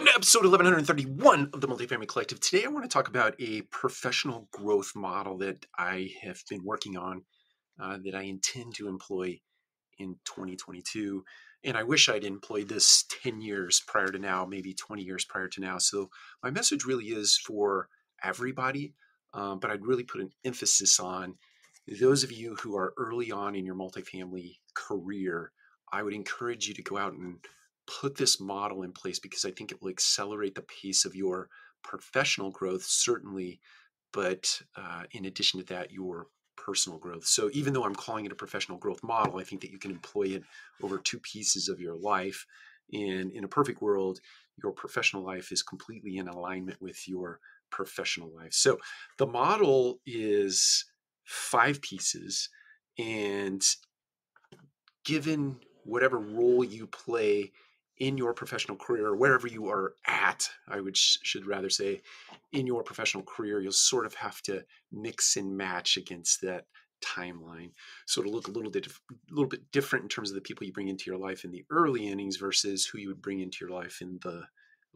Welcome to episode 1131 of the Multifamily Collective. Today I want to talk about a professional growth model that I have been working on uh, that I intend to employ in 2022. And I wish I'd employed this 10 years prior to now, maybe 20 years prior to now. So my message really is for everybody, um, but I'd really put an emphasis on those of you who are early on in your multifamily career. I would encourage you to go out and put this model in place because I think it will accelerate the pace of your professional growth, certainly, but uh, in addition to that, your personal growth. So even though I'm calling it a professional growth model, I think that you can employ it over two pieces of your life. And in a perfect world, your professional life is completely in alignment with your professional life. So the model is five pieces. And given whatever role you play in your professional career wherever you are at i would sh- should rather say in your professional career you'll sort of have to mix and match against that timeline. So it'll look a little bit a little bit different in terms of the people you bring into your life in the early innings versus who you would bring into your life in the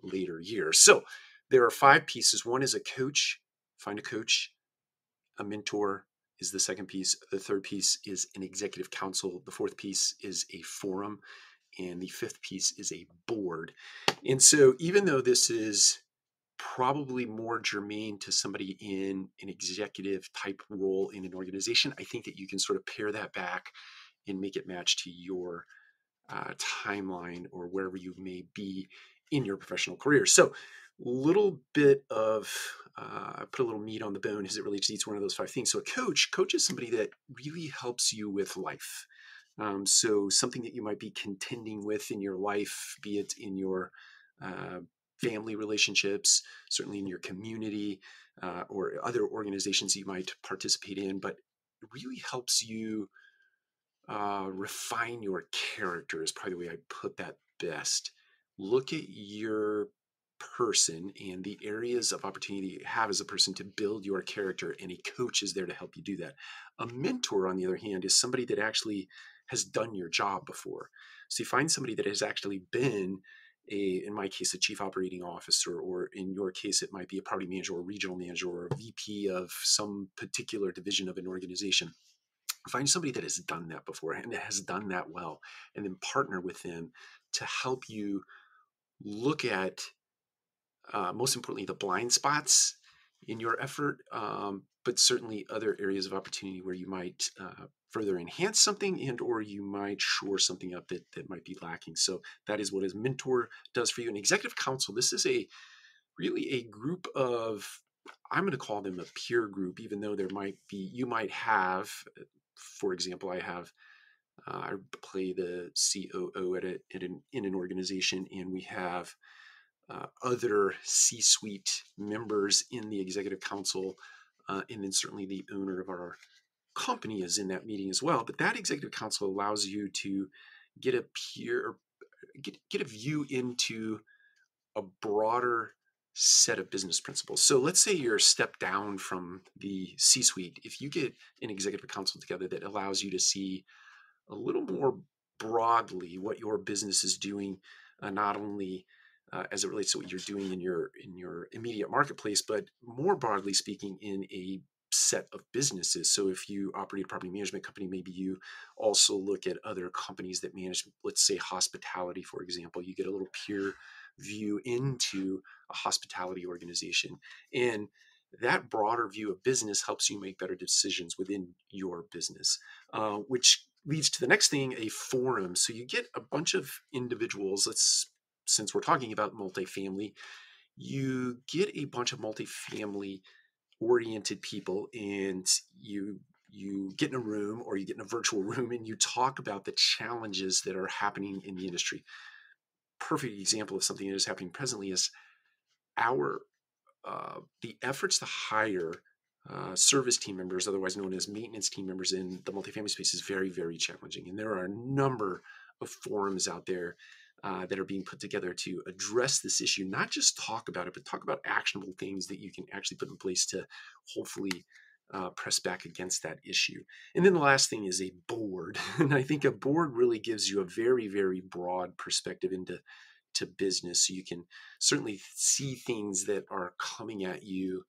later years. So there are five pieces. One is a coach. Find a coach a mentor is the second piece. The third piece is an executive council. The fourth piece is a forum and the fifth piece is a board. And so, even though this is probably more germane to somebody in an executive type role in an organization, I think that you can sort of pare that back and make it match to your uh, timeline or wherever you may be in your professional career. So, little bit of uh, put a little meat on the bone as it relates to each one of those five things. So, a coach, coach is somebody that really helps you with life. Um, so, something that you might be contending with in your life, be it in your uh, family relationships, certainly in your community, uh, or other organizations you might participate in, but it really helps you uh, refine your character, is probably the way I put that best. Look at your person and the areas of opportunity you have as a person to build your character, and a coach is there to help you do that. A mentor, on the other hand, is somebody that actually has done your job before. So you find somebody that has actually been a, in my case, a chief operating officer, or in your case, it might be a property manager or regional manager or a VP of some particular division of an organization. Find somebody that has done that before and has done that well, and then partner with them to help you look at, uh, most importantly, the blind spots in your effort, um, but certainly other areas of opportunity where you might uh, further enhance something and or you might shore something up that, that might be lacking. So that is what his mentor does for you. An executive council this is a really a group of i'm going to call them a peer group even though there might be you might have for example i have uh, i play the coo at, a, at an, in an organization and we have uh, other c-suite members in the executive council uh, and then certainly the owner of our company is in that meeting as well. But that executive council allows you to get a peer, get, get a view into a broader set of business principles. So let's say you're a step down from the C suite. If you get an executive council together that allows you to see a little more broadly what your business is doing, uh, not only uh, as it relates to what you're doing in your in your immediate marketplace, but more broadly speaking, in a set of businesses. So if you operate a property management company, maybe you also look at other companies that manage, let's say, hospitality, for example. You get a little peer view into a hospitality organization. And that broader view of business helps you make better decisions within your business, uh, which leads to the next thing a forum. So you get a bunch of individuals, let's, since we're talking about multifamily, you get a bunch of multifamily oriented people and you you get in a room or you get in a virtual room and you talk about the challenges that are happening in the industry perfect example of something that is happening presently is our uh, the efforts to hire uh, service team members, otherwise known as maintenance team members in the multifamily space, is very, very challenging. And there are a number of forums out there uh, that are being put together to address this issue, not just talk about it, but talk about actionable things that you can actually put in place to hopefully uh, press back against that issue. And then the last thing is a board. And I think a board really gives you a very, very broad perspective into to business. So you can certainly see things that are coming at you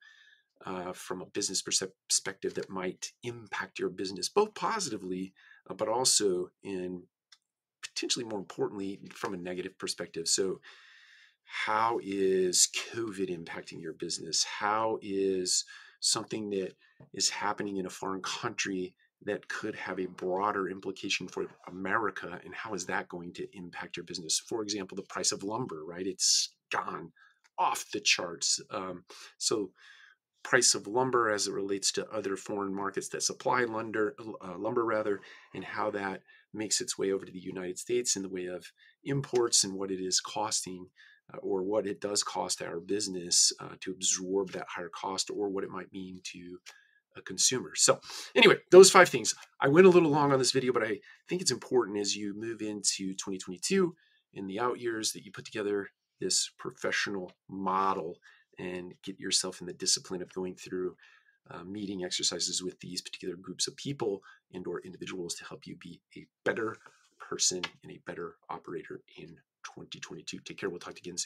uh, from a business perspective that might impact your business, both positively, uh, but also in potentially more importantly from a negative perspective. So, how is COVID impacting your business? How is something that is happening in a foreign country that could have a broader implication for America and how is that going to impact your business? For example, the price of lumber, right? It's gone off the charts. Um, so, price of lumber as it relates to other foreign markets that supply lumber, uh, lumber rather, and how that makes its way over to the United States in the way of imports and what it is costing uh, or what it does cost our business uh, to absorb that higher cost or what it might mean to a consumer. So, anyway, those five things. I went a little long on this video, but I think it's important as you move into 2022 in the out years that you put together this professional model and get yourself in the discipline of going through uh, meeting exercises with these particular groups of people and or individuals to help you be a better person and a better operator in 2022. Take care. We'll talk to you again soon.